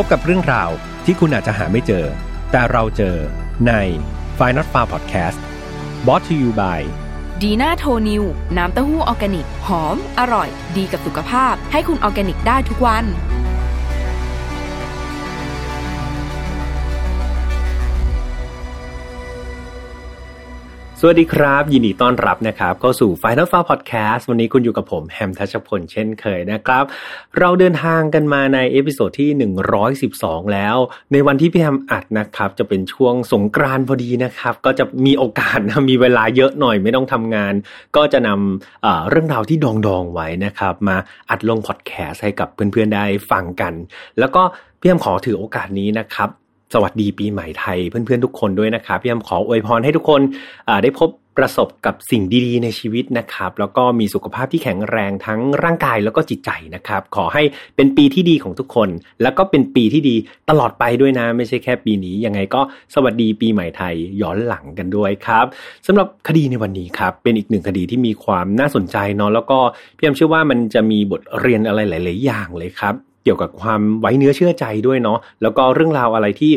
พบกับเรื่องราวที่คุณอาจจะหาไม่เจอ แต่เราเจอใน f i n a l f a r Podcast b o t to you by ดีน่าโทนิวน้ำเต้าหู้ออร์แกนิก หอม อร่อย ดีกับสุขภาพ ให้คุณออร์แกนิกได้ทุกวัน สวัสดีครับ ยินดีต้อนรับนะครับเข้าสู่ File Not Found Podcast วันนี้คุณอยู่กับผมแฮมทัชพลเช่นเคยนะครับ เราเดินทางกันมาใน episode ที่ 112 แล้ว ในวันที่พี่แฮมอัดนะครับ จะเป็นช่วงสงกรานต์พอดีนะครับ ก็จะมีโอกาสนะมีเวลาเยอะหน่อยไม่ต้องทำงาน ก็จะนำเรื่องราวที่ดองดองๆไว้นะครับ มาอัดลงพอดแคสต์ให้กับเพื่อนๆได้ฟังกัน แล้วก็พี่แฮมขอถือโอกาสนี้นะครับ สวัสดีปีใหม่ไทยเพื่อนๆทุกคนด้วยนะครับพี่แฮมขออวยพรให้ทุกคนได้พบประสบกับสิ่งดีๆในชีวิตนะครับ แล้วก็มีสุขภาพที่แข็งแรงทั้งร่างกายแล้วก็จิตใจนะครับ ขอให้เป็นปีที่ดีของทุกคน แล้วก็เป็นปีที่ดีตลอดไปด้วยนะ ไม่ใช่แค่ปีนี้ ยังไงก็สวัสดีปีใหม่ไทยย้อนหลังกันด้วยครับสำหรับคดีในวันนี้ครับ เป็นอีกหนึ่งคดีที่มีความน่าสนใจเนาะแล้วก็พี่แอมเชื่อว่ามันจะมีบทเรียนอะไรหลาย ๆ อย่างเลยครับ กี่ยวกับความไว้เนื้อเชื่อใจด้วยเนาะแล้วก็เรื่องราวอะไรที่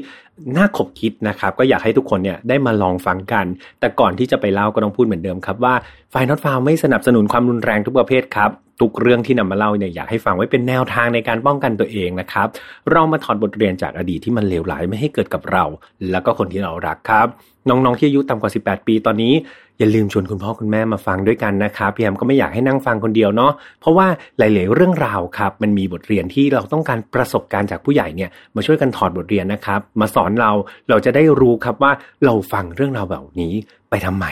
น่าขบคิดนะครับ ก็อยากให้ทุกคนเนี่ยได้มาลองฟังกัน แต่ก่อนที่จะไปเล่าก็ต้องพูดเหมือนเดิมครับว่าไฟนอตฟาวไม่สนับสนุนความรุนแรงทุกประเภทครับทุกเรื่องที่นำมาเล่าเนี่ยอยากให้ฟังไว้เป็นแนวทางในการป้องกันตัวเองนะครับ เรามาถอดบทเรียนจากอดีตที่มันเลวร้ายไม่ให้เกิดกับเรา แล้วก็คนที่เรารักครับ น้องๆที่อายุต่ำกว่า 18 ปีตอนนี้ อย่าลืมชวนคุณพ่อคุณแม่มาฟังด้วยกันนะครับพี่แอมก็ไม่อยากให้นั่งฟังคนเดียวเนาะเพราะว่าหลาย ๆ เรื่องราวครับมันมีบทเรียนที่เราต้องการประสบการณ์จากผู้ใหญ่เนี่ยมาช่วยกันถอดบทเรียนนะครับ มาสอนเราเราจะได้รู้ครับว่าเราฟังเรื่องราวแบบนี้ไปทำไม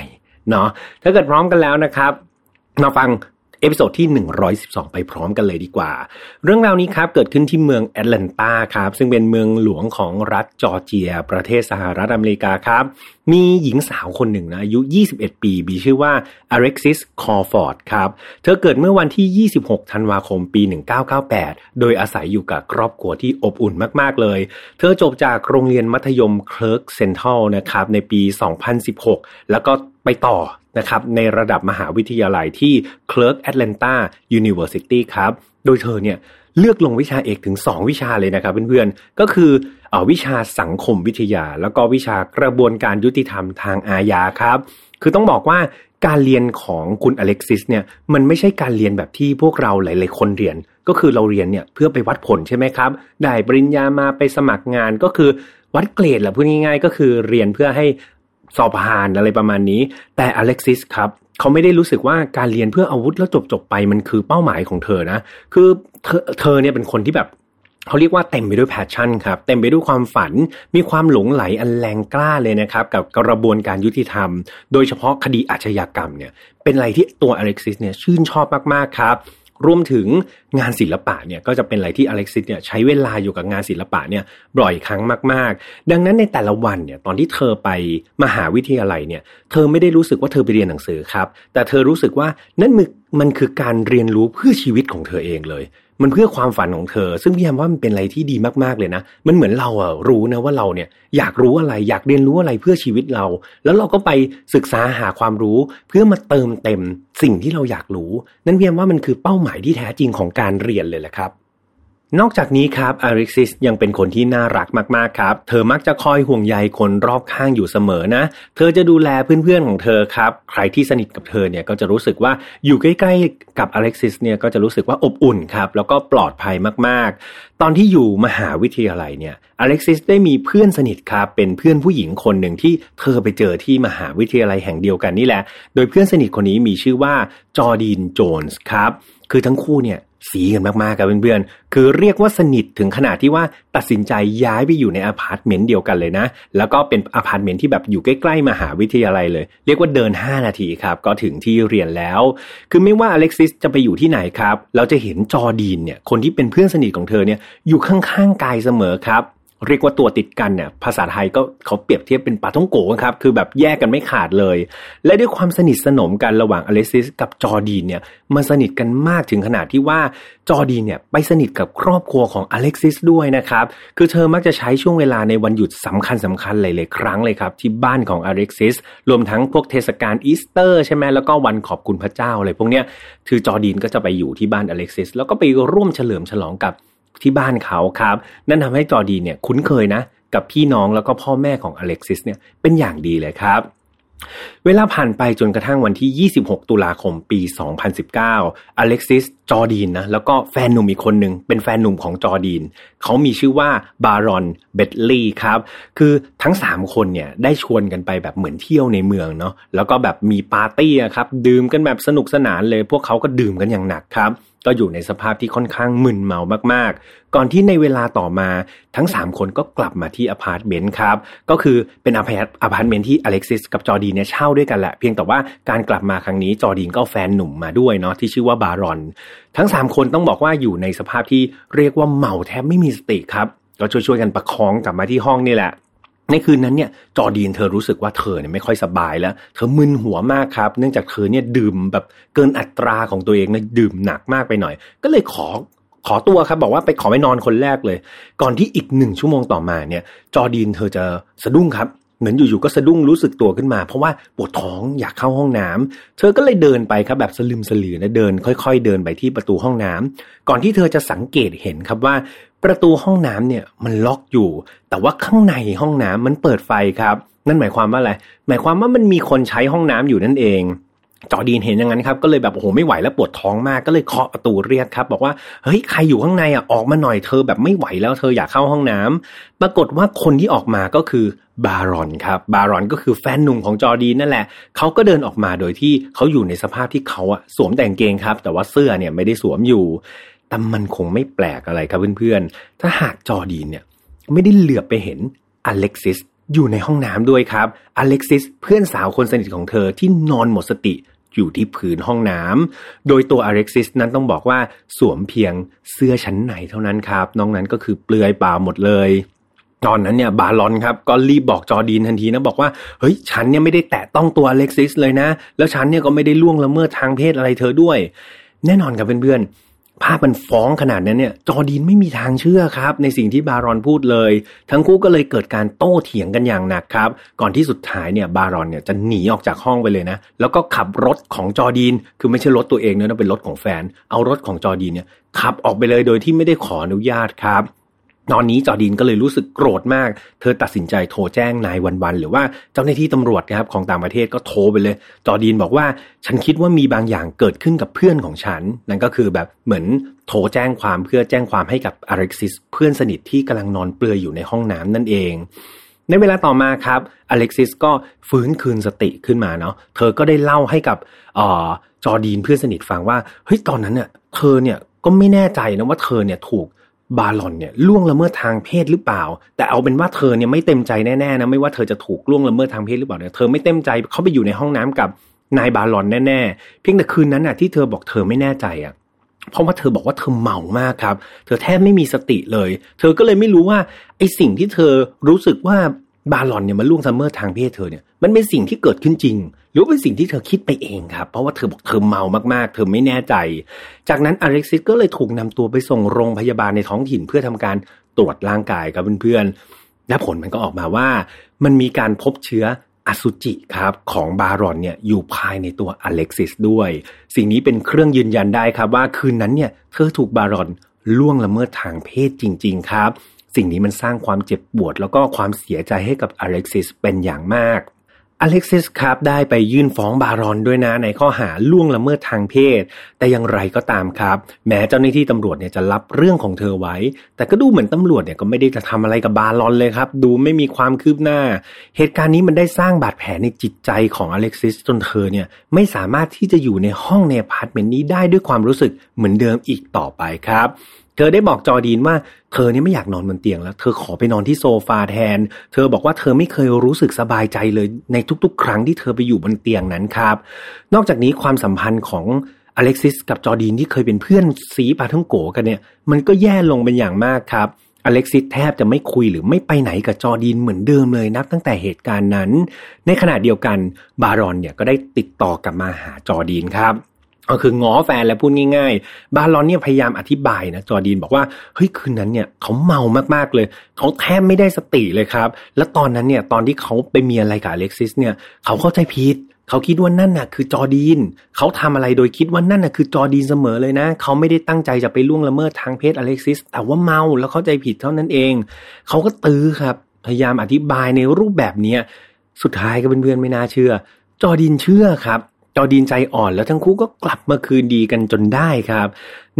เนาะถ้าเกิดพร้อมกันแล้วนะครับ มาฟัง episode ที่ 112 ไปพร้อมกันเลยดีกว่า เรื่องราวนี้ครับเกิดขึ้นที่เมืองแอตแลนตาครับ ซึ่งเป็นเมืองหลวงของรัฐจอร์เจีย ประเทศสหรัฐอเมริกาครับ มีหญิงสาวคนหนึ่งนะอายุ 21 ปี มีชื่อว่าอเล็กซิส ครอว์ฟอร์ดครับ เธอเกิดเมื่อวันที่ 26 ธันวาคมปี 1998 โดยอาศัยอยู่กับครอบครัวที่อบอุ่นมาก ๆ เลย เธอจบจากโรงเรียนมัธยมคลาร์กเซ็นทรัลนะครับในปี 2016 แล้วก็ไปต่อ นะครับในระดับมหาวิทยาลัยที่ Clark Atlanta University ครับ โดยเธอเนี่ยเลือกลงวิชาเอกถึง 2 วิชาเลยนะครับเพื่อนๆ ก็คือเออวิชาสังคมวิทยา แล้วก็วิชากระบวนการยุติธรรมทางอาญาครับ คือต้องบอกว่าการเรียนของคุณอเล็กซิสเนี่ยมันไม่ใช่การเรียนแบบที่พวกเราหลายๆคนเรียน ก็คือเราเรียนเนี่ยเพื่อไปวัดผลใช่ไหมครับ ได้ปริญญามาไปสมัครงานก็คือวัดเกรดแหละพูดง่ายๆ ก็คือเรียนเพื่อให้ สอบผ่านอะไรประมาณนี้ แต่อเล็กซิสครับเขาไม่ได้รู้สึกว่าการเรียนเพื่ออาวุธแล้วจบจบไปมันคือเป้าหมายของเธอนะ คือเธอเธอเนี่ยเป็นคนที่แบบเขาเรียกว่าเต็มไปด้วย passion ครับ เต็มไปด้วยความฝัน มีความหลงใหลอันแรงกล้าเลยนะครับ กับกระบวนการยุติธรรม โดยเฉพาะคดีอาชญากรรมเนี่ย เป็นอะไรที่ตัวอเล็กซิสเนี่ยชื่นชอบมาก ๆ ครับ รวมถึงงานศิลปะเนี่ยก็จะเป็นอะไรที่อเล็กซิสเนี่ยใช้เวลาอยู่กับงานศิลปะเนี่ยบ่อยครั้งมาก ๆ ดังนั้นในแต่ละวันเนี่ยตอนที่เธอไปมหาวิทยาลัยเนี่ยเธอไม่ได้รู้สึกว่าเธอไปเรียนหนังสือครับ แต่เธอรู้สึกว่านั่นมันมันคือการเรียนรู้เพื่อชีวิตของเธอเองเลย มันเพื่อความฝันของเธอ ซึ่งพี่ยามว่ามันเป็นอะไรที่ดีมากๆเลยนะ มันเหมือนเราอะรู้นะว่าเราเนี่ยอยากรู้อะไรอยากเรียนรู้อะไรเพื่อชีวิตเรา แล้วเราก็ไปศึกษาหาความรู้เพื่อมาเติมเต็มสิ่งที่เราอยากรู้ นั่นพี่ยามว่ามันคือเป้าหมายที่แท้จริงของการเรียนเลยแหละครับ นอกจากนี้ครับอเล็กซิสยังเป็นคนที่น่ารักมากๆครับ เธอมักจะคอยห่วงใยคนรอบข้างอยู่เสมอนะ เธอจะดูแลเพื่อนๆของเธอครับ ใครที่สนิทกับเธอเนี่ยก็จะรู้สึกว่าอยู่ใกล้ๆกับอเล็กซิสเนี่ยก็จะรู้สึกว่าอบอุ่นครับแล้วก็ปลอดภัยมากๆ ตอนที่อยู่มหาวิทยาลัยเนี่ยอเล็กซิสได้มีเพื่อนสนิทครับเป็นเพื่อนผู้หญิงคนหนึ่งที่เธอไปเจอที่มหาวิทยาลัยแห่งเดียวกันนี่แหละ โดยเพื่อนสนิทคนนี้มีชื่อว่าจอร์ดีนโจนส์ครับคือทั้งคู่เนี่ย ซี้กันมากๆครับเพื่อนๆ คือเรียกว่าสนิทถึงขนาดที่ว่าตัดสินใจย้ายไปอยู่ในอพาร์ตเมนต์เดียวกันเลยนะ แล้วก็เป็นอพาร์ตเมนต์ที่แบบอยู่ใกล้ๆมหาวิทยาลัยเลย เรียกว่าเดิน 5 นาทีครับ ก็ถึงที่เรียนแล้ว คือไม่ว่าอเล็กซิสจะไปอยู่ที่ไหนครับ เราจะเห็นจอร์ดีนเนี่ย คนที่เป็นเพื่อนสนิทของเธอเนี่ย อยู่ข้างๆกายเสมอครับ เรียกว่าตัวติดกันเนี่ยภาษาไทยก็เขาเปรียบเทียบเป็นปาท่องโก๋ครับคือแบบแยกกันไม่ขาดเลย และด้วยความสนิทสนมกันระหว่างอเล็กซิสกับจอร์ดีนเนี่ยมันสนิทกันมากถึงขนาดที่ว่าจอร์ดีนเนี่ยไปสนิทกับครอบครัวของอเล็กซิสด้วยนะครับคือเธอมักจะใช้ช่วงเวลาในวันหยุดสำคัญสำคัญหลายๆครั้งเลยครับที่บ้านของอเล็กซิสรวมทั้งพวกเทศกาลอีสเตอร์ใช่ไหมแล้วก็วันขอบคุณพระเจ้าอะไรพวกเนี้ยคือจอร์ดีนก็จะไปอยู่ที่บ้านอเล็กซิสแล้วก็ไปร่วมเฉลิมฉลองกับ ที่บ้านเขาครับ นั่นทำให้จอดีนเนี่ยคุ้นเคยนะ กับพี่น้องแล้วก็พ่อแม่ของอเล็กซิสเนี่ยเป็นอย่างดีเลยครับเวลาผ่านไปจนกระทั่งวันที่ 26 ตุลาคมปี 2019 อเล็กซิส จอดีนนะ แล้วก็แฟนหนุ่มอีกคนหนึ่งเป็นแฟนหนุ่มของจอดีน เขามีชื่อว่าบารอน เบตลีย์ครับ คือทั้ง 3 คนเนี่ยได้ชวนกันไปแบบเหมือนเที่ยวในเมืองเนาะ แล้วก็แบบมีปาร์ตี้ครับ ดื่มกันแบบสนุกสนานเลย พวกเขาก็ดื่มกันอย่างหนักครับ ก็อยู่ในสภาพที่ค่อนข้างมึนเมามากๆ ก่อนที่ในเวลาต่อมาทั้ง 3 คนก็กลับมาที่อพาร์ตเมนต์ครับ ก็คือเป็นอพาร์ตเมนต์ที่อเล็กซิสกับจอดีนเนี่ยเช่าด้วยกันแหละ เพียงแต่ว่าการกลับมาครั้งนี้จอดีนก็แฟนหนุ่มมาด้วยเนาะที่ชื่อว่าบารอน ทั้ง 3 คนต้องบอกว่าอยู่ในสภาพที่เรียกว่าเมาแทบไม่มีสติครับ ก็ช่วยๆกันประคองกลับมาที่ห้องนี่แหละ ในคืนนั้นเนี่ยจอดีนเธอรู้สึกว่าเธอเนี่ยไม่ค่อยสบายแล้ว เธอมึนหัวมากครับ เนื่องจากเธอเนี่ยดื่มแบบเกินอัตราของตัวเองนะดื่มหนักมากไปหน่อย ก็เลยขอขอตัวครับ บอกว่าไปขอไปนอนคนแรกเลย ก่อนที่อีกหนึ่งชั่วโมงต่อมาเนี่ย จอดีนเธอจะสะดุ้งครับเหมือนอยู่ๆก็สะดุ้งรู้สึกตัวขึ้นมา เพราะว่าปวดท้องอยากเข้าห้องน้ำเธอก็เลยเดินไปครับแบบสลืมสลือนะเดิน ค่อย ๆ เดินไปที่ประตูห้องน้ำก่อนที่เธอจะสังเกตเห็นครับว่า ประตูห้องน้ำเนี่ยมันล็อกอยู่ แต่ว่าข้างในห้องน้ำมันเปิดไฟครับ นั่นหมายความว่าอะไร หมายความว่ามันมีคนใช้ห้องน้ำอยู่นั่นเองจอดีนเห็นอย่างนั้นครับก็เลยแบบโอ้โหไม่ไหวแล้วปวดท้องมากก็เลยเคาะประตูเรียกครับ บอกว่าเฮ้ยใครอยู่ข้างในอะออกมาหน่อยเธอแบบไม่ไหวแล้วเธออยากเข้าห้องน้ำปรากฏว่าคนที่ออกมาก็คือบารอนครับบารอนก็คือแฟนหนุ่มของจอดีนนั่นแหละเขาก็เดินออกมาโดยที่เขาอยู่ในสภาพที่เขาอะสวมแต่งเกงครับ แต่ว่าเสื้อเนี่ยไม่ได้สวมอยู่ แต่มันคงไม่แปลกอะไรครับเพื่อนๆ ถ้าหากจอดีนเนี่ยไม่ได้เหลือบไปเห็นอเล็กซิสอยู่ในห้องน้ำด้วยครับ อเล็กซิสเพื่อนสาวคนสนิทของเธอที่นอนหมดสติอยู่ที่พื้นห้องน้ำ โดยตัวอเล็กซิสนั้นต้องบอกว่าสวมเพียงเสื้อชั้นในเท่านั้นครับ นอกนั้นก็คือเปลือยเปล่าหมดเลยตอนนั้นเนี่ยบารอนครับก็รีบบอกจอดีนทันทีนะบอกว่าเฮ้ยฉันเนี่ยไม่ได้แตะต้องตัวอเล็กซิสเลยนะ แล้วฉันเนี่ยก็ไม่ได้ล่วงละเมิดทางเพศอะไรเธอด้วย แน่นอนครับเพื่อนๆ ภาพมันฟ้องขนาดนั้นเนี่ย จอดีนไม่มีทางเชื่อครับ ในสิ่งที่บารอนพูดเลย ทั้งคู่ก็เลยเกิดการโต้เถียงกันอย่างหนักครับ ก่อนที่สุดท้ายเนี่ยบารอนเนี่ยจะหนีออกจากห้องไปเลยนะ แล้วก็ขับรถของจอดีน คือไม่ใช่รถตัวเองนะเป็นรถของแฟน เอารถของจอดีนเนี่ยขับออกไปเลยโดยที่ไม่ได้ขออนุญาตครับ ตอนนี้จอดินก็เลยรู้สึกโกรธมาก เธอตัดสินใจโทรแจ้งนายวันวันหรือว่าเจ้าหน้าที่ตำรวจนะครับของต่างประเทศก็โทรไปเลย จอดินบอกว่าฉันคิดว่ามีบางอย่างเกิดขึ้นกับเพื่อนของฉัน นั่นก็คือแบบเหมือนโทรแจ้งความเพื่อแจ้งความให้กับอเล็กซิสเพื่อนสนิทที่กำลังนอนเปลือยอยู่ในห้องน้ำนั่นเองในเวลาต่อมาครับอเล็กซิสก็ฟื้นคืนสติขึ้นมาเนาะ เธอก็ได้เล่าให้กับออจอดีนเพื่อนสนิทฟังว่า เฮ้ยตอนนั้นเนี่ยเธอเนี่ยก็ไม่แน่ใจนะว่าเธอเนี่ยถูก บาลอนเนี่ยล่วงละเมิดทางเพศหรือเปล่า แต่เอาเป็นว่าเธอเนี่ยไม่เต็มใจแน่ๆนะไม่ว่าเธอจะถูกล่วงละเมิดทางเพศหรือเปล่าเนี่ยเธอไม่เต็มใจเขาไปอยู่ในห้องน้ำกับนายบาลอนแน่ๆเพียงแต่คืนนั้นน่ะที่เธอบอกเธอไม่แน่ใจอะเพราะว่าเธอบอกว่าเธอเมามากครับ เธอแทบไม่มีสติเลย เธอก็เลยไม่รู้ว่าไอสิ่งที่เธอรู้สึกว่า บาลอนเนี่ยมาล่วงละเมิดทางเพศเธอเนี่ยมันเป็นสิ่งที่เกิดขึ้นจริง หรือเป็นสิ่งที่เธอคิดไปเองครับ เพราะว่าเธอบอกเธอเมามากๆ เธอไม่แน่ใจ จากนั้นอเล็กซิสก็เลยถูกนำตัวไปส่งโรงพยาบาลในท้องถิ่นเพื่อทำการตรวจร่างกายกับเพื่อนๆและผลมันก็ออกมาว่า มันมีการพบเชื้ออสุจิครับของบารอนเนี่ยอยู่ภายในตัวอเล็กซิสด้วย สิ่งนี้เป็นเครื่องยืนยันได้ครับว่าคืนนั้นเนี่ยเธอถูกบารอนล่วงละเมิดทางเพศจริง ๆ ครับ สิ่งนี้มันสร้างความเจ็บปวด แล้วก็ความเสียใจให้กับอเล็กซิสเป็นอย่างมากอเล็กซิสครับได้ไปยื่นฟ้องบารอนด้วยนะในข้อหาล่วงละเมิดทางเพศ แต่อย่างไรก็ตามครับ แม้เจ้าหน้าที่ตำรวจเนี่ยจะรับเรื่องของเธอไว้ แต่ก็ดูเหมือนตำรวจเนี่ยก็ไม่ได้จะทำอะไรกับบารอนเลยครับ ดูไม่มีความคืบหน้า เหตุการณ์นี้มันได้สร้างบาดแผลในจิตใจของอเล็กซิสจนเธอเนี่ยไม่สามารถที่จะอยู่ในห้องในอพาร์ตเมนต์นี้ได้ด้วยความรู้สึกเหมือนเดิมอีกต่อไปครับ เธอได้บอกจอดีนว่าเธอเนี่ยไม่อยากนอนบนเตียงแล้ว เธอขอไปนอนที่โซฟาแทน เธอบอกว่าเธอไม่เคยรู้สึกสบายใจเลยในทุกๆ ครั้งที่เธอไปอยู่บนเตียงนั้นครับ นอกจากนี้ความสัมพันธ์ของอเล็กซิสกับจอดีนที่เคยเป็นเพื่อนซี้ปาท่องโก๋กันเนี่ย มันก็แย่ลงเป็นอย่างมากครับอเล็กซิสแทบจะไม่คุยหรือไม่ไปไหนกับจอดีนเหมือนเดิมเลยนับตั้งแต่เหตุการณ์นั้น ในขณะเดียวกันบารอนเนี่ยก็ได้ติดต่อกลับมาหาจอดีนครับ ก็คือง้อแฟนแล้วพูดง่าย ๆ บารอนเนี่ยพยายามอธิบายนะจอดีนบอกว่าเฮ้ยคืนนั้นเนี่ยเขาเมามากๆเลย เขาแทบไม่ได้สติเลยครับ แล้วตอนนั้นเนี่ยตอนที่เขาไปมีอะไรกับอเล็กซิสเนี่ยเขาเข้าใจผิดเขาคิดว่านั่นน่ะคือจอดีนเขาทำอะไรโดยคิดว่านั่นน่ะคือจอดีนเสมอเลยนะ เขาไม่ได้ตั้งใจจะไปล่วงละเมิดทางเพศอเล็กซิส แต่ว่าเมาแล้วเข้าใจผิดเท่านั้นเอง เขาก็ตื้อครับ พยายามอธิบายในรูปแบบเนี้ยสุดท้ายก็เพื่อนๆไม่น่าเชื่อ จอดีนเชื่อครับ จอดีนใจอ่อนแล้วทั้งคู่ก็กลับมาคืนดีกันจนได้ครับ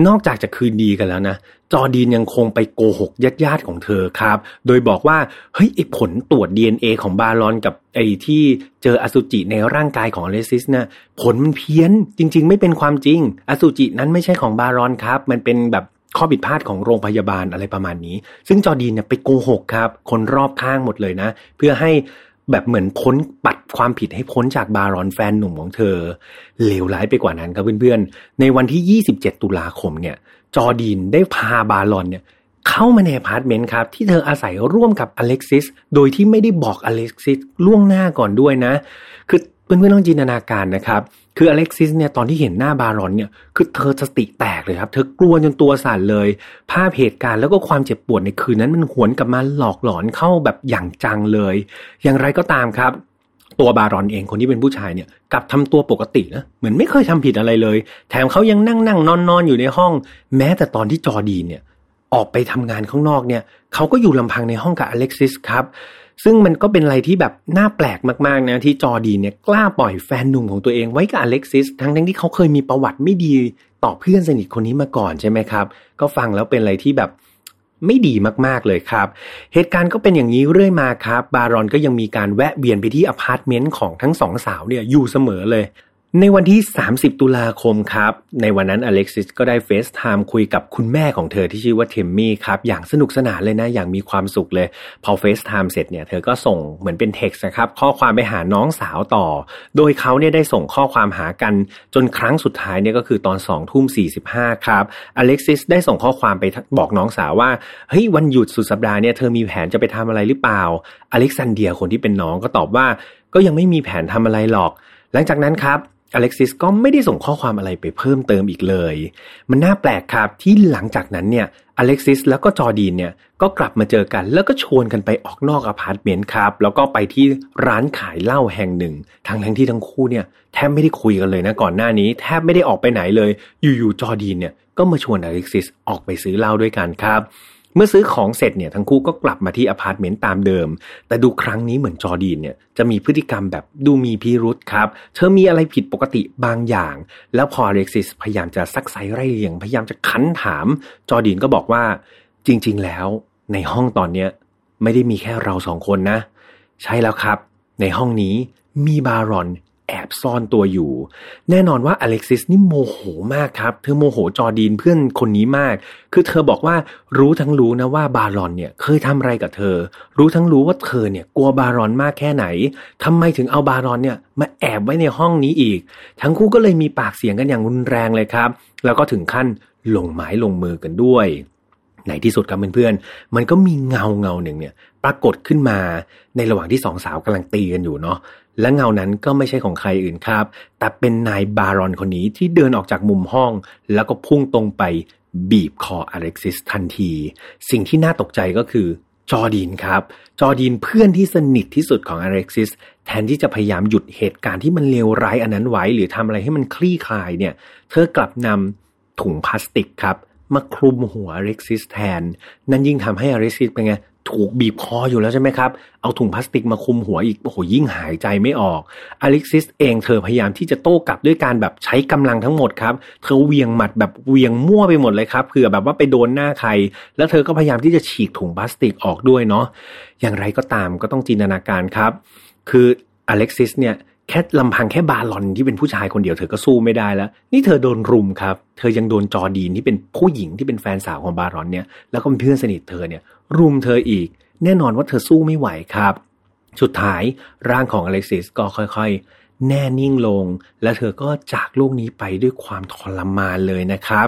นอกจากจะคืนดีกันแล้วนะ จอดีนยังคงไปโกหกญาติญาติของเธอครับ โดยบอกว่าเฮ้ยไอผลตรวจ DNA ของบารอนกับไอที่เจออสุจิในร่างกายของอเลซิสนะผลมันเพี้ยนจริง ๆ ไม่เป็นความจริง อสุจินั้นไม่ใช่ของบารอนครับ มันเป็นแบบข้อผิดพลาดของโรงพยาบาลอะไรประมาณนี้ ซึ่งจอดีนเนี่ยไปโกหกครับ คนรอบข้างหมดเลยนะ เพื่อให้ แบบเหมือนพ้นปัดความผิดให้พ้นจากบารอนแฟนหนุ่มของเธอเลวร้ายไปกว่านั้นครับเพื่อนๆ ในวันที่ 27 ตุลาคมเนี่ย จอดีนได้พาบารอนเนี่ยเข้ามาในอพาร์ตเมนต์ครับ ที่เธออาศัยร่วมกับอเล็กซิส โดยที่ไม่ได้บอกอเล็กซิสล่วงหน้าก่อนด้วยนะ คือ เพื่อนๆต้องจินตนาการนะครับ คืออเล็กซิสเนี่ยตอนที่เห็นหน้าบารอนเนี่ยคือเธอสติแตกเลยครับ เธอกลัวจนตัวสั่นเลย ภาพเหตุการณ์แล้วก็ความเจ็บปวดในคืนนั้นมันหวนกลับมาหลอกหลอนเข้าแบบอย่างจังเลย อย่างไรก็ตามครับตัวบารอนเองคนที่เป็นผู้ชายเนี่ยกลับทำตัวปกตินะเหมือนไม่เคยทำผิดอะไรเลย แถมเขายังนั่งนั่งนอนนอนอยู่ในห้อง แม้แต่ตอนที่จอดีนเนี่ยออกไปทำงานข้างนอกเนี่ยเขาก็อยู่ลำพังในห้องกับอเล็กซิสครับ ซึ่งมันก็เป็นอะไรที่แบบน่าแปลกมากๆนะที่จอดีนเนี่ยกล้าปล่อยแฟนหนุ่มของตัวเองไว้กับอเล็กซิสทั้งทั้งที่เขาเคยมีประวัติไม่ดีต่อเพื่อนสนิทคนนี้มาก่อนใช่ไหมครับ ก็ฟังแล้วเป็นอะไรที่แบบไม่ดีมากๆเลยครับ เหตุการณ์ก็เป็นอย่างนี้เรื่อยมาครับ บารอนก็ยังมีการแวะเวียนไปที่อพาร์ตเมนต์ของทั้งสองสาวเนี่ยอยู่เสมอเลย ในวันที่ 30 ตุลาคมครับ ในวันนั้นอเล็กซิสก็ได้ FaceTime คุยกับคุณแม่ของเธอที่ชื่อว่าเทมมี่ครับ อย่างสนุกสนานเลยนะ อย่างมีความสุขเลย พอ FaceTime เสร็จเนี่ย เธอก็ส่งเหมือนเป็นเท็กซ์นะครับ ข้อความไปหาน้องสาวต่อ โดยเขาเนี่ยได้ส่งข้อความหากันจนครั้งสุดท้ายเนี่ยก็คือตอน2ทุ่ม45 ครับ อเล็กซิสได้ส่งข้อความไปบอกน้องสาวว่า เฮ้ยวันหยุดสุดสัปดาห์เนี่ยเธอมีแผนจะไปทำอะไรหรือเปล่า อเล็กซานเดียคนที่เป็นน้องก็ตอบว่า ก็ยังไม่มีแผนทำอะไรหรอก หลังจากนั้นครับ อเล็กซิสก็ไม่ได้ส่งข้อความอะไรไปเพิ่มเติมอีกเลย มันน่าแปลกครับที่หลังจากนั้นเนี่ยอเล็กซิสแล้วก็จอดีนเนี่ยก็กลับมาเจอกัน แล้วก็ชวนกันไปออกนอกอพาร์ตเมนต์ครับ แล้วก็ไปที่ร้านขายเหล้าแห่งหนึ่ง ทั้งทั้งที่ทั้งคู่เนี่ยแทบไม่ได้คุยกันเลยนะก่อนหน้านี้ แทบไม่ได้ออกไปไหนเลย อยู่ๆจอดีนเนี่ยก็มาชวนอเล็กซิสออกไปซื้อเหล้าด้วยกันครับ เมื่อซื้อของเสร็จเนี่ยทั้งคู่ก็กลับมาที่อพาร์ตเมนต์ตามเดิม แต่ดูครั้งนี้เหมือนจอดีนเนี่ยจะมีพฤติกรรมแบบดูมีพิรุษครับ เธอมีอะไรผิดปกติบางอย่าง แล้วพออเล็กซิสพยายามจะซักไซไร่เลียง พยายามจะคั้นถาม จอดีนก็บอกว่า จริง ๆ แล้ว ในห้องตอนเนี้ยไม่ได้มีแค่เราสองคนนะ ใช่แล้วครับ ในห้องนี้มีบารอน แอบซ่อนตัวอยู่ แน่นอนว่าอเล็กซิสนี่โมโหมากครับ เธอโมโหจอดีนเพื่อนคนนี้มาก คือเธอบอกว่ารู้ทั้งรู้นะว่าบารอนเนี่ยเคยทำอะไรกับเธอ รู้ทั้งรู้ว่าเธอเนี่ยกลัวบารอนมากแค่ไหนทำไมถึงเอาบารอนเนี่ยมาแอบไว้ในห้องนี้อีก ทั้งคู่ก็เลยมีปากเสียงกันอย่างรุนแรงเลยครับ แล้วก็ถึงขั้นลงไม้ลงมือกันด้วยในที่สุดครับเพื่อนๆ มันก็มีเงาเงาหนึ่งเนี่ย ปรากฏขึ้นมาในระหว่างที่สองสาวกำลังตีกันอยู่เนาะ และเงานั้นก็ไม่ใช่ของใครอื่นครับ แต่เป็นนายบารอนคนนี้ที่เดินออกจากมุมห้อง แล้วก็พุ่งตรงไปบีบคออเล็กซิสทันที สิ่งที่น่าตกใจก็คือจอดีนครับ จอดีนเพื่อนที่สนิทที่สุดของอเล็กซิสแทนที่จะพยายามหยุดเหตุการณ์ที่มันเลวร้ายอันนั้นไว้ หรือทำอะไรให้มันคลี่คลายเนี่ย เธอกลับนำถุงพลาสติกครับมาคลุมหัวอเล็กซิสแทน นั่นยิ่งทำให้อเล็กซิสเป็นไง ถูกบีบคออยู่แล้วใช่ไหมครับ เอาถุงพลาสติกมาคลุมหัวอีก โอ้โห ยิ่งหายใจไม่ออก อเล็กซิสเองเธอพยายามที่จะโต้กลับด้วยการแบบใช้กำลังทั้งหมดครับ เธอเหวี่ยงหมัดแบบเหวี่ยงมั่วไปหมดเลยครับ เผื่อแบบว่าไปโดนหน้าใคร แล้วเธอก็พยายามที่จะฉีกถุงพลาสติกออกด้วยเนาะ อย่างไรก็ตามก็ต้องจินตนาการครับ คืออเล็กซิสเนี่ยแค่ลำพังแค่บารอนที่เป็นผู้ชายคนเดียวเธอก็สู้ไม่ได้แล้ว นี่เธอโดนรุมครับ เธอยังโดนจอดีนที่เป็นผู้หญิงที่เป็นแฟนสาวของบารอนเนี่ย แล้วก็เป็นเพื่อนสนิทเธอเนี่ย รุมเธออีก แน่นอนว่าเธอสู้ไม่ไหวครับ สุดท้ายร่างของอเล็กซิสก็ค่อยๆ แน่นิ่งลง และเธอก็จากโลกนี้ไปด้วยความทรมานเลยนะครับ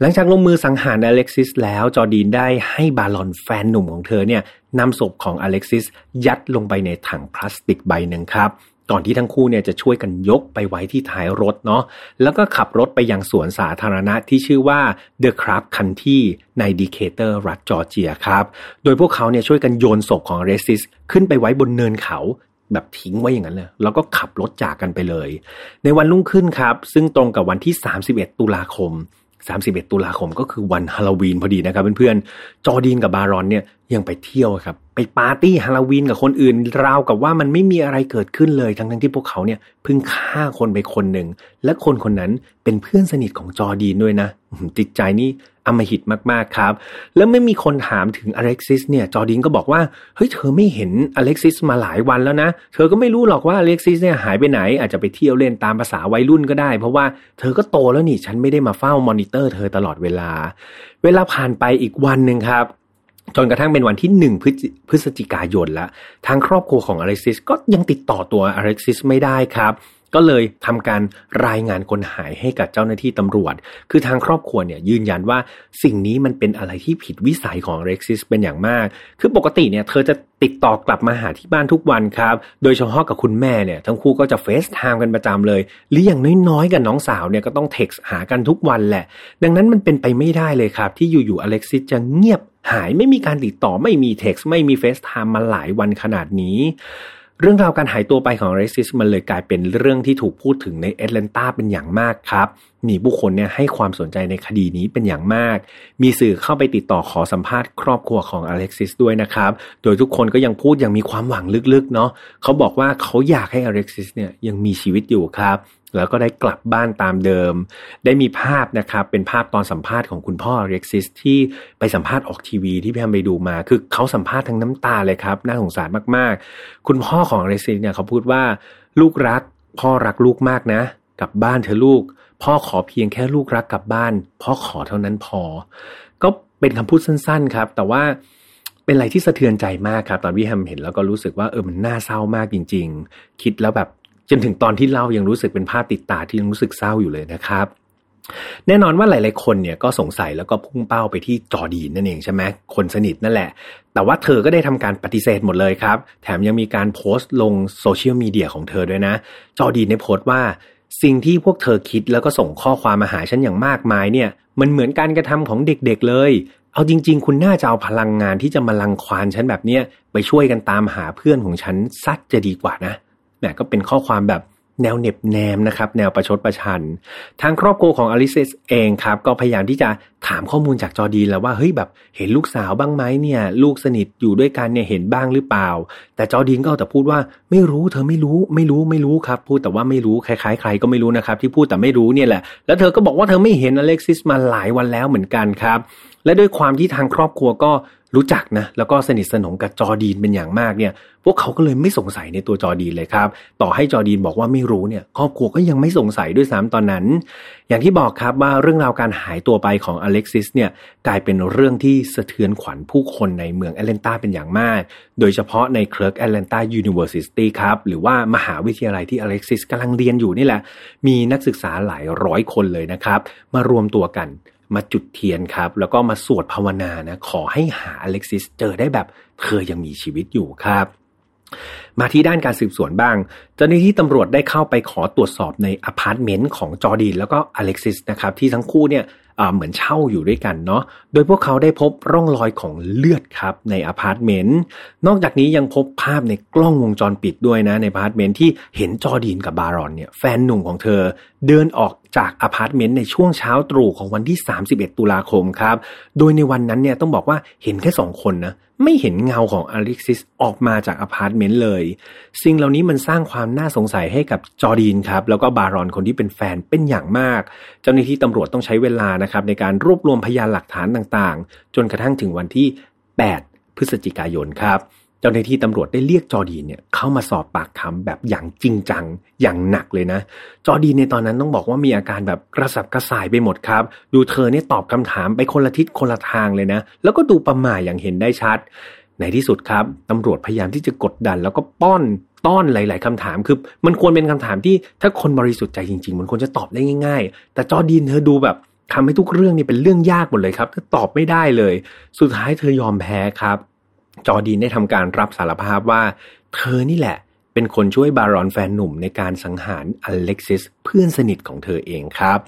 หลังจากลงมือสังหารอเล็กซิสแล้วจอดีนได้ให้บาลอนแฟนหนุ่มของเธอเนี่ยนำศพของอเล็กซิสยัดลงไปในถังพลาสติกใบหนึ่งครับ ก่อนที่ทั้งคู่เนี่ยจะช่วยกันยกไปไว้ที่ท้ายรถเนาะแล้วก็ขับรถไปยังสวนสาธารณะที่ชื่อว่า DeKalb County ในดีเคเตอร์รัฐจอร์เจียครับ โดยพวกเขาเนี่ยช่วยกันโยนศพของอเล็กซิสขึ้นไปไว้บนเนินเขาแบบทิ้งไว้อย่างนั้นเลยแล้วก็ขับรถจากกันไปเลย ในวันรุ่งขึ้นครับ ซึ่งตรงกับวันที่ 31 ตุลาคม 31 ตุลาคมก็คือวันฮาโลวีนพอดีนะครับเพื่อนๆ จอดีนกับบารอนเนี่ยยังไปเที่ยวครับ ไปปาร์ตี้ฮาโลวีนกับคนอื่น ราวกับว่ามันไม่มีอะไรเกิดขึ้นเลย ทั้งๆที่พวกเขาเนี่ยเพิ่งฆ่าคนไปคนหนึ่ง และคนคนนั้นเป็นเพื่อนสนิทของจอดีนด้วยนะจิตใจนี่อำมหิตมากๆครับ แล้วเมื่อมีคนถามถึงอเล็กซิสเนี่ย จอดีนก็บอกว่า เฮ้ย เธอไม่เห็นอเล็กซิสมาหลายวันแล้วนะ เธอก็ไม่รู้หรอกว่าอเล็กซิสเนี่ยหายไปไหน อาจจะไปเที่ยวเล่นตามภาษาวัยรุ่นก็ได้ เพราะว่าเธอก็โตแล้วนี่ ฉันไม่ได้มาเฝ้ามอนิเตอร์เธอตลอดเวลา เวลาผ่านไปอีกวันหนึ่งครับ จนกระทั่งเป็นวันที่หนึ่งพฤศจิกายนแล้วทางครอบครัวของอเล็กซิสก็ยังติดต่อตัวอเล็กซิสไม่ได้ครับ ก็เลยทำการรายงานคนหายให้กับเจ้าหน้าที่ตำรวจ คือทางครอบครัวเนี่ยยืนยันว่าสิ่งนี้มันเป็นอะไรที่ผิดวิสัยของอเล็กซิสเป็นอย่างมาก คือปกติเนี่ยเธอจะติดต่อกลับมาหาที่บ้านทุกวันครับ โดยเฉพาะกับคุณแม่เนี่ยทั้งคู่ก็จะ FaceTime กันประจำเลยหรืออย่างน้อยๆ กับน้องสาวเนี่ยก็ต้องเท็กซ์หากันทุกวันแหละ ดังนั้นมันเป็นไปไม่ได้เลยครับ ที่อยู่ๆอเล็กซิสจะเงียบหายไม่มีการติดต่อไม่มีเท็กซ์ไม่มี FaceTime มาหลายวันขนาดนี้ เรื่องราวการหายตัวไปของอเล็กซิสมันเลยกลายเป็นเรื่องที่ถูกพูดถึงในแอตแลนตาเป็นอย่างมากครับมีผู้คนเนี่ยให้ความสนใจในคดีนี้เป็นอย่างมาก มีสื่อเข้าไปติดต่อขอสัมภาษณ์ครอบครัวของอเล็กซิสด้วยนะครับ โดยทุกคนก็ยังพูดอย่างมีความหวังลึกๆเนาะเขาบอกว่าเขาอยากให้อเล็กซิสเนี่ยยังมีชีวิตอยู่ครับ แล้วก็ได้กลับบ้านตามเดิม ได้มีภาพนะครับ เป็นภาพตอนสัมภาษณ์ของคุณพ่ออเล็กซิสที่ไปสัมภาษณ์ออกทีวีที่พี่แฮมไปดูมา คือเขาสัมภาษณ์ทั้งน้ำตาเลยครับ น่าสงสารมากๆ คุณพ่อของเร็กซิสเนี่ยเขาพูดว่าลูกรัก พ่อรักลูกมากนะ กลับบ้านเธอลูก พ่อขอเพียงแค่ลูกรักกลับบ้าน พ่อขอเท่านั้นพอ ก็เป็นคำพูดสั้น ๆ ครับ แต่ว่าเป็นอะไรที่สะเทือนใจมากครับ ตอนพี่แฮมเห็นแล้วก็รู้สึกว่าเออมันน่าเศร้ามากจริง ๆ คิดแล้วแบบ จนถึงตอนที่เล่ายังรู้สึกเป็นภาพติดตาที่ยังรู้สึกเศร้าอยู่เลยนะครับ แน่นอนว่าหลาย ๆ คนเนี่ยก็สงสัยแล้วก็พุ่งเป้าไปที่จอดีนนั่นเองใช่ไหมคนสนิทนั่นแหละ แต่ว่าเธอก็ได้ทำการปฏิเสธหมดเลยครับ แถมยังมีการโพสต์ลงโซเชียลมีเดียของเธอด้วยนะ จอดีนได้โพสต์ว่าสิ่งที่พวกเธอคิดแล้วก็ส่งข้อความมาหาฉันอย่างมากมายเนี่ย มันเหมือนการกระทำของเด็กๆเลย เอาจริง ๆ คุณน่าจะเอาพลังงานที่จะมาลังควานฉันแบบเนี้ยไปช่วยกันตามหาเพื่อนของฉันซัดจะดีกว่านะ แหมก็เป็นข้อความแบบแนวเน็บแนมนะครับแนวประชดประชัน ทางครอบครัวของอลิเซสเองครับ ก็พยายามที่จะถามข้อมูลจากจอดีแล้วว่าเฮ้ยแบบเห็นลูกสาวบ้างไหมเนี่ย ลูกสนิทอยู่ด้วยกันเนี่ยเห็นบ้างหรือเปล่า แต่จอดีนก็แต่พูดว่าไม่รู้เธอไม่รู้ไม่รู้ไม่รู้ครับ พูดแต่ว่าไม่รู้คล้ายๆใครก็ไม่รู้นะครับ ที่พูดแต่ไม่รู้เนี่ยแหละแล้วเธอก็บอกว่าเธอไม่เห็นอเล็กซิสมาหลายวันแล้วเหมือนกันครับและด้วยความที่ทางครอบครัวก็ รู้จักนะแล้วก็สนิทสนมกับจอดีนเป็นอย่างมากเนี่ย พวกเขาก็เลยไม่สงสัยในตัวจอดีนเลยครับ ต่อให้จอดีนบอกว่าไม่รู้เนี่ยครอบครัวก็ยังไม่สงสัยด้วยซ้ำตอนนั้น อย่างที่บอกครับว่าเรื่องราวการหายตัวไปของอเล็กซิสเนี่ยกลายเป็นเรื่องที่สะเทือนขวัญผู้คนในเมืองแอตแลนตาเป็นอย่างมาก โดยเฉพาะใน Clark Atlanta University ครับหรือว่ามหาวิทยาลัยที่อเล็กซิสกำลังเรียนอยู่นี่แหละ มีนักศึกษาหลายร้อยคนเลยนะครับ มารวมตัวกัน มาจุดเทียนครับ แล้วก็มาสวดภาวนานะขอให้หาอเล็กซิสเจอได้แบบเธอยังมีชีวิตอยู่ครับมาที่ด้านการสืบสวนบ้าง เจ้าหน้าที่ตำรวจได้เข้าไปขอตรวจสอบในอพาร์ตเมนต์ของจอร์ดีนแล้วก็อเล็กซิสนะครับที่ทั้งคู่เนี่ยเหมือนเช่าอยู่ด้วยกันเนาะ โดยพวกเขาได้พบร่องรอยของเลือดครับในอพาร์ตเมนต์ นอกจากนี้ยังพบภาพในกล้องวงจรปิดด้วยนะในอพาร์ตเมนต์ที่เห็นจอดีนกับบารอนเนี่ยแฟนหนุ่มของเธอเดินออกจากอพาร์ตเมนต์ในช่วงเช้าตรู่ของวันที่ 31 ตุลาคมครับ โดยในวันนั้นเนี่ยต้องบอกว่าเห็นแค่สองคนนะ ไม่เห็นเงาของอเล็กซิสออกมาจากอพาร์ตเมนต์เลย สิ่งเหล่านี้มันสร้างความน่าสงสัยให้กับจอดีนครับ แล้วก็บารอนคนที่เป็นแฟนเป็นอย่างมาก เจ้าหน้าที่ตำรวจต้องใช้เวลานะครับในการรวบรวมพยานหลักฐานต่างๆ จนกระทั่งถึงวันที่ 8 พฤศจิกายนครับ เจ้าหน้าที่ตำรวจได้เรียกจอดีนเนี่ยเข้ามาสอบปากคำแบบอย่างจริงจังอย่างหนักเลยนะ จอดีนในตอนนั้นต้องบอกว่ามีอาการแบบกระสับกระส่ายไปหมดครับ ดูเธอเนี่ยตอบคำถามไปคนละทิศคนละทางเลยนะ แล้วก็ดูประหม่าอย่างเห็นได้ชัด ในที่สุดครับตำรวจพยายามที่จะกดดัน แล้วก็ป้อนต้อนหลาย ๆคำถามคือ มันควรเป็นคำถามที่ถ้าคนบริสุทธิ์ใจจริง ๆ มันควรจะตอบได้ง่าย ๆ แต่จอดีนเธอดูแบบทำให้ทุกเรื่องนี่เป็นเรื่องยากหมดเลยครับเธอตอบไม่ได้เลย สุดท้ายเธอยอมแพ้ครับ จอดีนได้ทำการรับสารภาพว่า เธอนี่แหละ เป็นคนช่วยบารอนแฟนหนุ่มในการสังหารอเล็กซิสเพื่อนสนิทของเธอเองครับ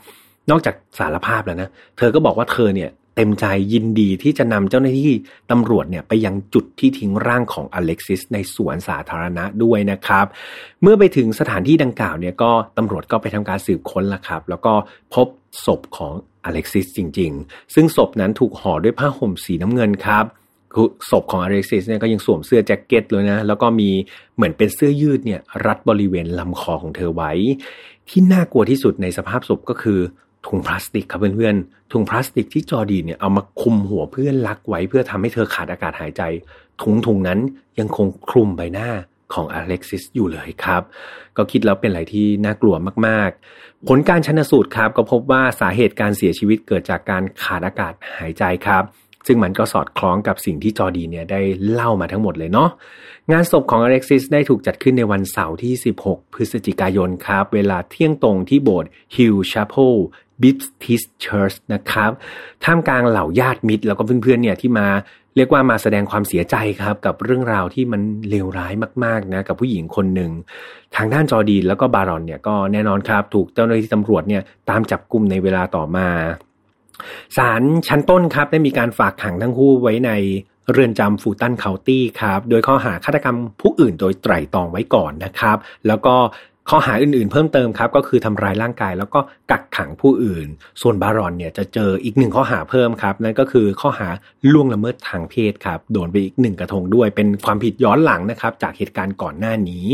นอกจากสารภาพแล้วนะ เธอก็บอกว่าเธอเนี่ยเต็มใจยินดีที่จะนำเจ้าหน้าที่ตำรวจเนี่ยไปยังจุดที่ทิ้งร่างของอเล็กซิสในสวนสาธารณะด้วยนะครับ เมื่อไปถึงสถานที่ดังกล่าวเนี่ยก็ตำรวจก็ไปทำการสืบค้นละครับ แล้วก็พบศพของอเล็กซิสจริง ๆ ซึ่งศพนั้นถูกห่อด้วยผ้าห่มสีน้ำเงินครับ ศพของอเล็กซิสเนี่ยก็ยังสวมเสื้อแจ็คเก็ตเลยนะ แล้วก็มีเหมือนเป็นเสื้อยืดเนี่ย รัดบริเวณลำคอของเธอไว้ ที่น่ากลัวที่สุดในสภาพศพก็คือถุงพลาสติกครับเพื่อนๆ ถุงพลาสติกที่จอดีเนี่ยเอามาคุมหัวเพื่อนลักไว้ เพื่อทำให้เธอขาดอากาศหายใจ ถุงถุงนั้นยังคงคลุมใบหน้าของอเล็กซิสอยู่เลยครับ ก็คิดแล้วเป็นอะไรที่น่ากลัวมากๆ ผลการชนสูตรครับก็พบว่าสาเหตุการเสียชีวิตเกิดจากการขาดอากาศหายใจครับ ซึ่งมันก็สอดคล้องกับสิ่งที่จอดีเนี่ยได้เล่ามาทั้งหมดเลยเนาะงานศพของอเล็กซิสได้ถูกจัดขึ้นในวันเสาร์ที่ 16 พฤศจิกายนครับ เวลาเที่ยงตรงที่โบสถ์ Hill Chapel Baptist Church นะครับท่ามกลางเหล่าญาติมิตรแล้วก็เพื่อนๆเนี่ยที่มาเรียกว่ามาแสดงความเสียใจครับ กับเรื่องราวที่มันเลวร้ายมากๆนะกับผู้หญิงคนหนึ่ง ทางด้านจอดีนแล้วก็บารอนเนี่ยก็แน่นอนครับ ถูกเจ้าหน้าที่ตำรวจเนี่ยตามจับกลุ่มในเวลาต่อมา ศาลชั้นต้นครับได้มีการฝากขังทั้งคู่ไว้ในเรือนจำฟูตันเคานตี้ครับ โดยข้อหาฆาตกรรมผู้อื่นโดยไตร่ตรองไว้ก่อนนะครับ แล้วก็ข้อหาอื่นๆ เพิ่มเติมครับก็คือทำร้ายร่างกาย แล้วก็กักขังผู้อื่น ส่วนบารอนเนี่ยจะเจออีกหนึ่งข้อหาเพิ่มครับนั่นก็คือข้อหาล่วงละเมิดทางเพศครับโดนไปอีกหนึ่งกระทงด้วยเป็นความผิดย้อนหลังนะครับจากเหตุการณ์ก่อนหน้านี้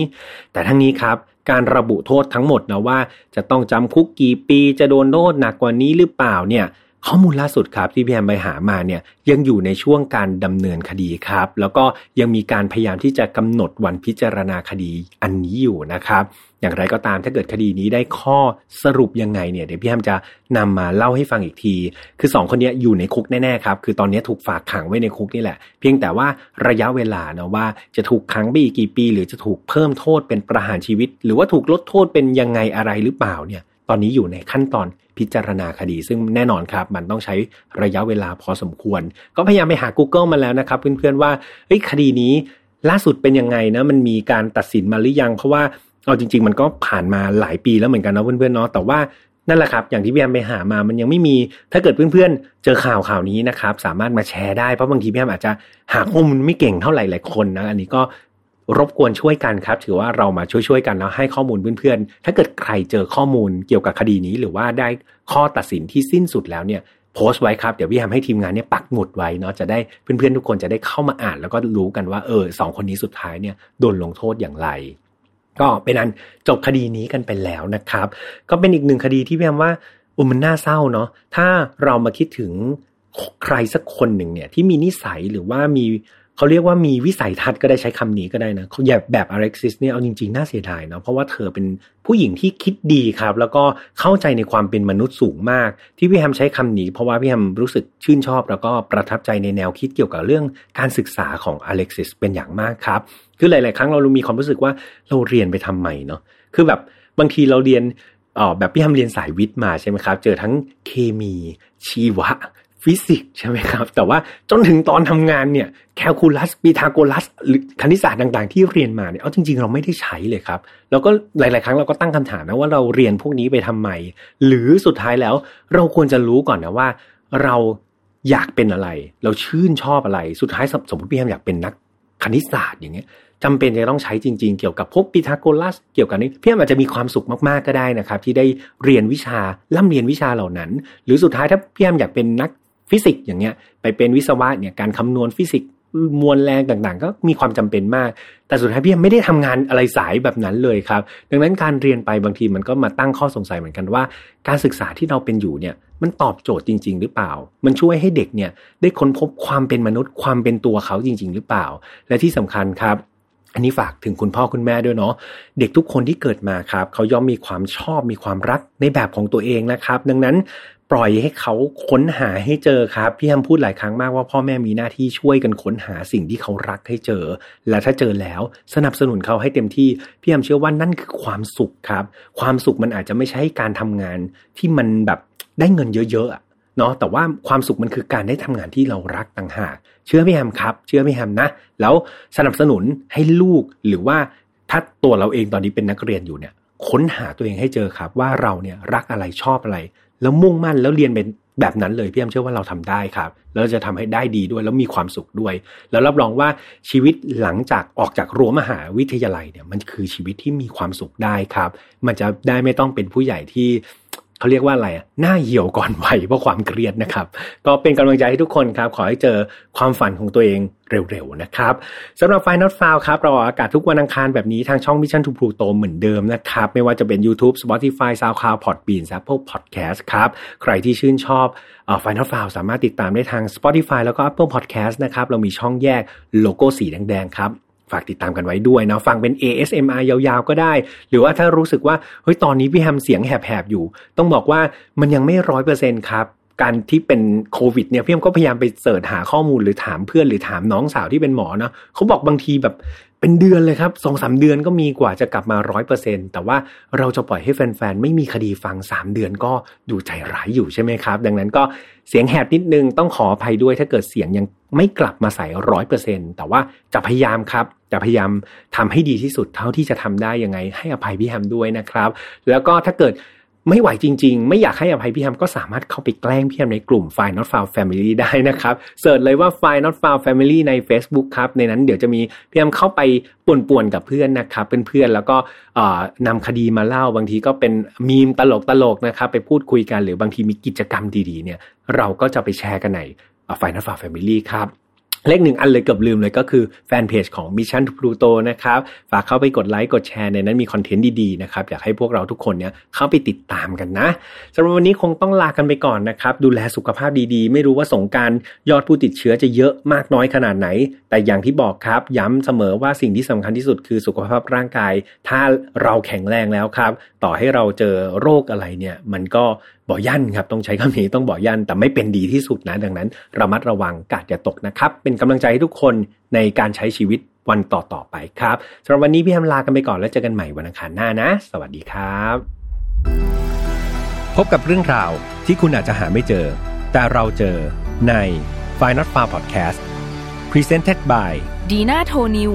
แต่ทั้งนี้ครับการระบุโทษทั้งหมดนะว่า จะต้องจำคุกกี่ปีจะโดนโทษหนักกว่านี้หรือเปล่าเนี่ย ข้อมูลล่าสุดครับที่พี่แอมไปหามาเนี่ยยังอยู่ในช่วงการดำเนินคดีครับ แล้วก็ยังมีการพยายามที่จะกำหนดวันพิจารณาคดีอันนี้อยู่นะครับ อย่างไรก็ตามถ้าเกิดคดีนี้ได้ข้อสรุปยังไงเนี่ยเดี๋ยวพี่แอมจะนำมาเล่าให้ฟังอีกที คือ 2 คนนี้อยู่ในคุกแน่ๆครับคือตอนนี้ถูกฝากขังไว้ในคุกนี่แหละ เพียงแต่ว่าระยะเวลาเนาะว่าจะถูกขังไปอีกกี่ปี หรือจะถูกเพิ่มโทษเป็นประหารชีวิต หรือว่าถูกลดโทษเป็นยังไงอะไรหรือเปล่าเนี่ย ตอนนี้อยู่ในขั้นตอนพิจารณาคดี ซึ่งแน่นอนครับ มันต้องใช้ระยะเวลาพอสมควร ก็พยายามไปหา Google มาแล้วนะครับ เพื่อนๆว่าคดีนี้ล่าสุดเป็นยังไงนะมันมีการตัดสินมาหรือยัง เพราะว่าเอาจริง ๆ มันก็ผ่านมาหลายปีแล้วเหมือนกันนะเพื่อนๆเนาะแต่ว่านั่นแหละครับอย่างที่พี่แอมไปหามามันยังไม่มี ถ้าเกิดเพื่อนๆ เจอข่าวข่าวนี้นะครับ สามารถมาแชร์ได้เพราะบางทีพี่แอมอาจจะหาข้อมูลไม่เก่งเท่าไหร่หลายคนนะ อันนี้ก็ รบกวนช่วยกันครับ ถือว่าเรามาช่วยๆกันแล้วให้ข้อมูลเพื่อนๆ ถ้าเกิดใครเจอข้อมูลเกี่ยวกับคดีนี้หรือว่าได้ข้อตัดสินที่สิ้นสุดแล้วเนี่ยโพสต์ไว้ครับ เดี๋ยวพี่ทำให้ทีมงานเนี่ยปักหมุดไว้เนาะจะได้เพื่อนๆทุกคนจะได้เข้ามาอ่านแล้วก็รู้กันว่าเออสองคนนี้สุดท้ายเนี่ยโดนลงโทษอย่างไร ก็เป็นอันจบคดีนี้กันไปแล้วนะครับ ก็เป็นอีกหนึ่งคดีที่พี่ทำว่าอุมันน่าเศร้าเนาะถ้าเรามาคิดถึงใครสักคนหนึ่งเนี่ยที่มีนิสัยหรือว่ามี เขาเรียกว่ามีวิสัยทัศน์ก็ได้ใช้คำนี้ก็ได้นะแบบแบบอเล็กซิสเนี่ยเอาจริงๆ น่าเสียดายเนาะเพราะว่าเธอเป็นผู้หญิงที่คิดดีครับ แล้วก็เข้าใจในความเป็นมนุษย์สูงมาก ที่พี่แฮมใช้คำนี้ เพราะว่าพี่แฮมรู้สึกชื่นชอบ แล้วก็ประทับใจในแนวคิดเกี่ยวกับเรื่องการศึกษาของอเล็กซิสเป็นอย่างมากครับ คือหลาย ๆ ครั้งเรามีความรู้สึกว่าเราเรียนไปทำไมเนาะคือแบบบางทีเราเรียนอ๋อแบบพี่ทำเรียนสายวิทย์มาใช่ไหมครับ เจอทั้งเคมีชีวะ ฟิสิกส์ใช่ไหมครับ แต่ว่าจนถึงตอนทำงานเนี่ยแคลคูลัสปีทาโกรัสหรือคณิตศาสตร์ต่างๆ ที่เรียนมาเนี่ยเอาจริง ๆ เราไม่ได้ใช้เลยครับ แล้วก็หลาย ๆ ครั้งเราก็ตั้งคำถามนะว่าเราเรียนพวกนี้ไปทำไม หรือสุดท้ายแล้วเราควรจะรู้ก่อนนะว่า เราอยากเป็นอะไร เราชื่นชอบอะไร สุดท้ายสมมติพี่แฮมอยากเป็นนักคณิตศาสตร์อย่างเงี้ยจำเป็นจะต้องใช้จริง ๆ เกี่ยวกับพวกพีทาโกรัส เกี่ยวกับนี้พี่แฮมอาจจะมีความสุขมากๆก็ได้นะครับ ที่ได้เรียนวิชาล่ำเรียนวิชาเหล่านั้น หรือสุดท้ายถ้าพี่แฮมอยากเป็นนัก ฟิสิกส์อย่างเงี้ยไปเป็นวิศวะเนี่ยการคำนวณฟิสิกส์มวลแรงต่างๆ ก็มีความจำเป็นมาก แต่สุดท้ายพี่ไม่ได้ทำงานอะไรสายแบบนั้นเลยครับ ดังนั้นการเรียนไปบางทีมันก็มาตั้งข้อสงสัยเหมือนกันว่า การศึกษาที่เราเป็นอยู่เนี่ยมันตอบโจทย์จริง ๆ หรือเปล่า มันช่วยให้เด็กเนี่ยได้ค้นพบความเป็นมนุษย์ความเป็นตัวเขาจริง ๆ หรือเปล่า และที่สำคัญครับอันนี้ฝากถึงคุณพ่อคุณแม่ด้วยเนาะเด็กทุกคนที่เกิดมาครับ เขาย่อมมีความชอบมีความรักในแบบของตัวเองนะครับ ดังนั้น ปล่อยให้เขาค้นหาให้เจอครับ พี่แฮมพูดหลายครั้งมากว่าพ่อแม่มีหน้าที่ช่วยกันค้นหาสิ่งที่เขารักให้เจอ และถ้าเจอแล้วสนับสนุนเขาให้เต็มที่ พี่แฮมเชื่อว่านั่นคือความสุขครับ ความสุขมันอาจจะไม่ใช่การทำงานที่มันแบบได้เงินเยอะๆเนาะแต่ว่าความสุขมันคือการได้ทำงานที่เรารักต่างหาก เชื่อพี่แฮมครับ เชื่อพี่แฮมนะ แล้วสนับสนุนให้ลูกหรือว่าถ้าตัวเราเองตอนนี้เป็นนักเรียนอยู่เนี่ยค้นหาตัวเองให้เจอครับว่าเราเนี่ยรักอะไรชอบอะไร แล้วมุ่งมั่นแล้วเรียนเป็นแบบนั้นเลยพี่แอมเชื่อว่าเราทำได้ครับ แล้วจะทำให้ได้ดีด้วยแล้วมีความสุขด้วย แล้วรับรองว่าชีวิตหลังจากออกจากรั้วมหาวิทยาลัยเนี่ยมันคือชีวิตที่มีความสุขได้ครับ มันจะได้ไม่ต้องเป็นผู้ใหญ่ที่ เขาเรียกว่าอะไรอะหน้าเหี่ยวก่อนวัยเพราะความเครียดนะครับ ก็เป็นกำลังใจให้ทุกคนครับ ขอให้เจอความฝันของตัวเองเร็วๆนะครับสำหรับ f i n a l f i l e ครับ เราออกอากาศทุกวันอังคารแบบนี้ทางช่อง Mission to Pluto เหมือนเดิมนะครับ ไม่ว่าจะเป็น YouTube Spotify SoundCloud Podbean Apple Podcast ครับ ใครที่ชื่นชอบ Final File สามารถติดตามได้ทาง Spotify แล้วก็ Apple Podcast นะครับเรามีช่องแยกโลโก้สีแดงๆครับ ฝากติดตามกันไว้ด้วยนะฟังเป็น ASMR ยาวๆก็ได้ หรือว่าถ้ารู้สึกว่าเฮ้ยตอนนี้พี่แฮมเสียงแหบๆอยู่ ต้องบอกว่ามันยังไม่ร้อยเปอร์เซ็นต์ครับการที่เป็นโควิดเนี่ยพี่แฮมก็พยายามไป search หาข้อมูลหรือถามเพื่อนหรือถามน้องสาวที่เป็นหมอเนาะเขาบอกบางทีแบบเป็นเดือนเลยครับสองสามเดือนก็มีกว่าจะกลับมาร้อยเปอร์เซ็นต์แต่ว่าเราจะปล่อยให้แฟนๆ ไม่มีคดีฟังสามเดือนก็ดูใจร้ายอยู่ใช่ไหมครับ ดังนั้นก็เสียงแหบนิดนึงต้องขออภัยด้วยถ้าเกิดเสียงยัง ไม่กลับมาใส่ร้อยเปอร์เซ็นแต่ว่าจะพยายามครับ จะพยายามทำให้ดีที่สุดเท่าที่จะทำได้ยังไง ให้อภัยพี่แฮมด้วยนะครับ แล้วก็ถ้าเกิดไม่ไหวจริงๆ ไม่อยากให้อภัยพี่แฮมก็สามารถเข้าไปแกล้งพี่แฮมในกลุ่ม f i Not Found Family ได้นะครับเสิร์ชเลยว่า f i Not Found Family ใน Facebook ครับ ในนั้นเดี๋ยวจะมีพี่แฮมเข้าไปป่วนๆกับเพื่อนนะครับเพื่อนๆแล้วก็นำคดีมาเล่าบางทีก็เป็นมีมตลกๆนะครับไปพูดคุยกันหรือบางทีมีกิจกรรมดีๆเนี่ยเราก็จะไปแชร์กันใน f i Not Found Family ครับเลขหนึ่งอันเลยเกือบลืมเลยก็คือแฟนเพจของ Mission to Pluto นะครับ ฝากเข้าไปกดไลค์กดแชร์ในนั้นมีคอนเทนต์ดีๆนะครับ อยากให้พวกเราทุกคนเนี่ยเข้าไปติดตามกันนะสำหรับวันนี้คงต้องลากันไปก่อนนะครับ ดูแลสุขภาพดีๆ ไม่รู้ว่าสงการยอดผู้ติดเชื้อจะเยอะมากน้อยขนาดไหน แต่อย่างที่บอกครับ ย้ำเสมอว่าสิ่งที่สำคัญที่สุดคือสุขภาพร่างกาย ถ้าเราแข็งแรงแล้วครับ ต่อให้เราเจอโรคอะไรเนี่ย มันก็บ่อยั่นครับ ต้องใช้คำนี้ต้องบ่อยั่น แต่ไม่เป็นดีที่สุดนะ ดังนั้น ระมัดระวังกาดอย่าตกนะครับ เป็นกำลังใจให้ทุกคนในการใช้ชีวิตวันต่อๆไปครับสำหรับวันนี้พี่แฮมลากันไปก่อนแล้วเจอกันใหม่วันอังคารหน้านะ สวัสดีครับ พบกับเรื่องราวที่คุณอาจจะหาไม่เจอ แต่เราเจอใน f i n a l f a r Podcast Presented by ดีน่าโทนิว